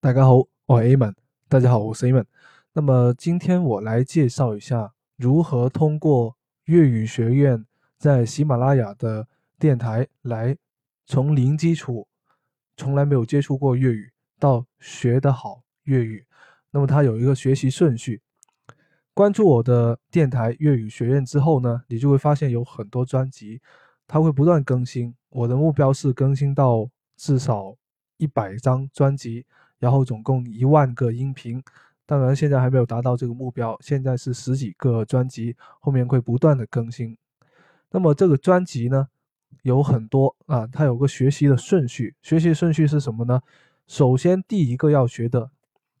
大家好，我是伊 n 大家好，我是伊 n 那么今天我来介绍一下如何通过粤语学院在喜马拉雅的电台来从零基础，从来没有接触过粤语到学得好粤语。那么它有一个学习顺序。关注我的电台粤语学院之后呢，你就会发现有很多专辑，它会不断更新。我的目标是更新到至少一百张专辑。然后总共一万个音频，当然现在还没有达到这个目标，现在是十几个专辑，后面会不断的更新。那么这个专辑呢，有很多啊，它有个学习的顺序，学习顺序是什么呢？首先第一个要学的，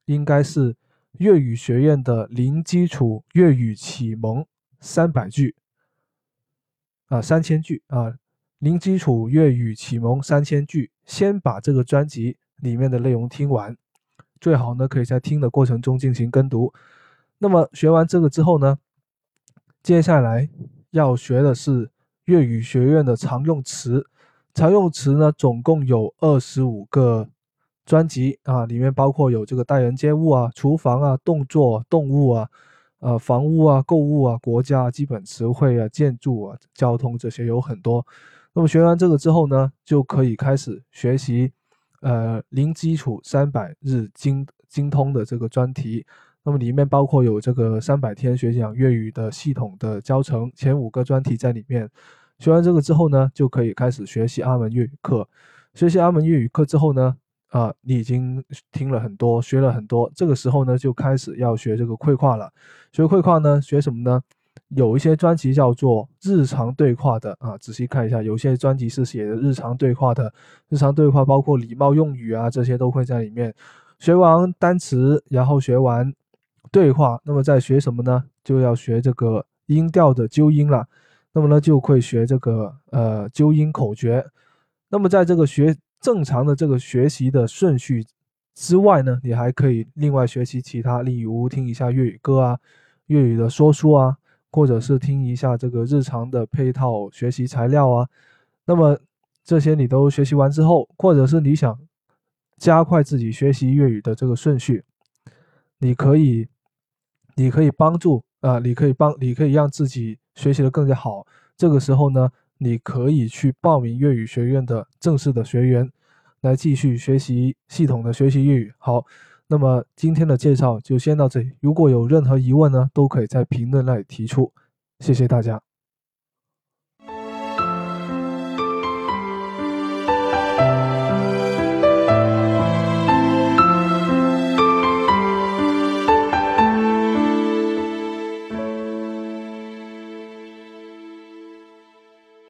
应该是粤语学院的零基础粤语启蒙三百句，啊三千句啊，零基础粤语启蒙三千句，先把这个专辑。里面的内容听完，最好呢可以在听的过程中进行跟读。那么学完这个之后呢，接下来要学的是粤语学院的常用词。常用词呢总共有二十五个专辑啊，里面包括有这个待人接物啊、厨房啊、动作、动物啊、呃房屋啊、购物啊、国家基本词汇啊、建筑啊、交通这些有很多。那么学完这个之后呢，就可以开始学习。呃，零基础三百日精精通的这个专题，那么里面包括有这个三百天学讲粤语的系统的教程，前五个专题在里面。学完这个之后呢，就可以开始学习阿门粤语课。学习阿门粤语课之后呢，啊，你已经听了很多，学了很多，这个时候呢，就开始要学这个绘画了。学绘画呢，学什么呢？有一些专辑叫做日常对话的啊，仔细看一下，有些专辑是写的日常对话的。日常对话包括礼貌用语啊，这些都会在里面。学完单词，然后学完对话，那么再学什么呢？就要学这个音调的纠音了。那么呢，就会学这个呃纠音口诀。那么在这个学正常的这个学习的顺序之外呢，你还可以另外学习其他，例如听一下粤语歌啊，粤语的说书啊。或者是听一下这个日常的配套学习材料啊，那么这些你都学习完之后，或者是你想加快自己学习粤语的这个顺序，你可以，你可以帮助啊，你可以帮，你可以让自己学习的更加好。这个时候呢，你可以去报名粤语学院的正式的学员，来继续学习系统的学习粤语。好。那么今天的介绍就先到这里。如果有任何疑问呢，都可以在评论那里提出。谢谢大家。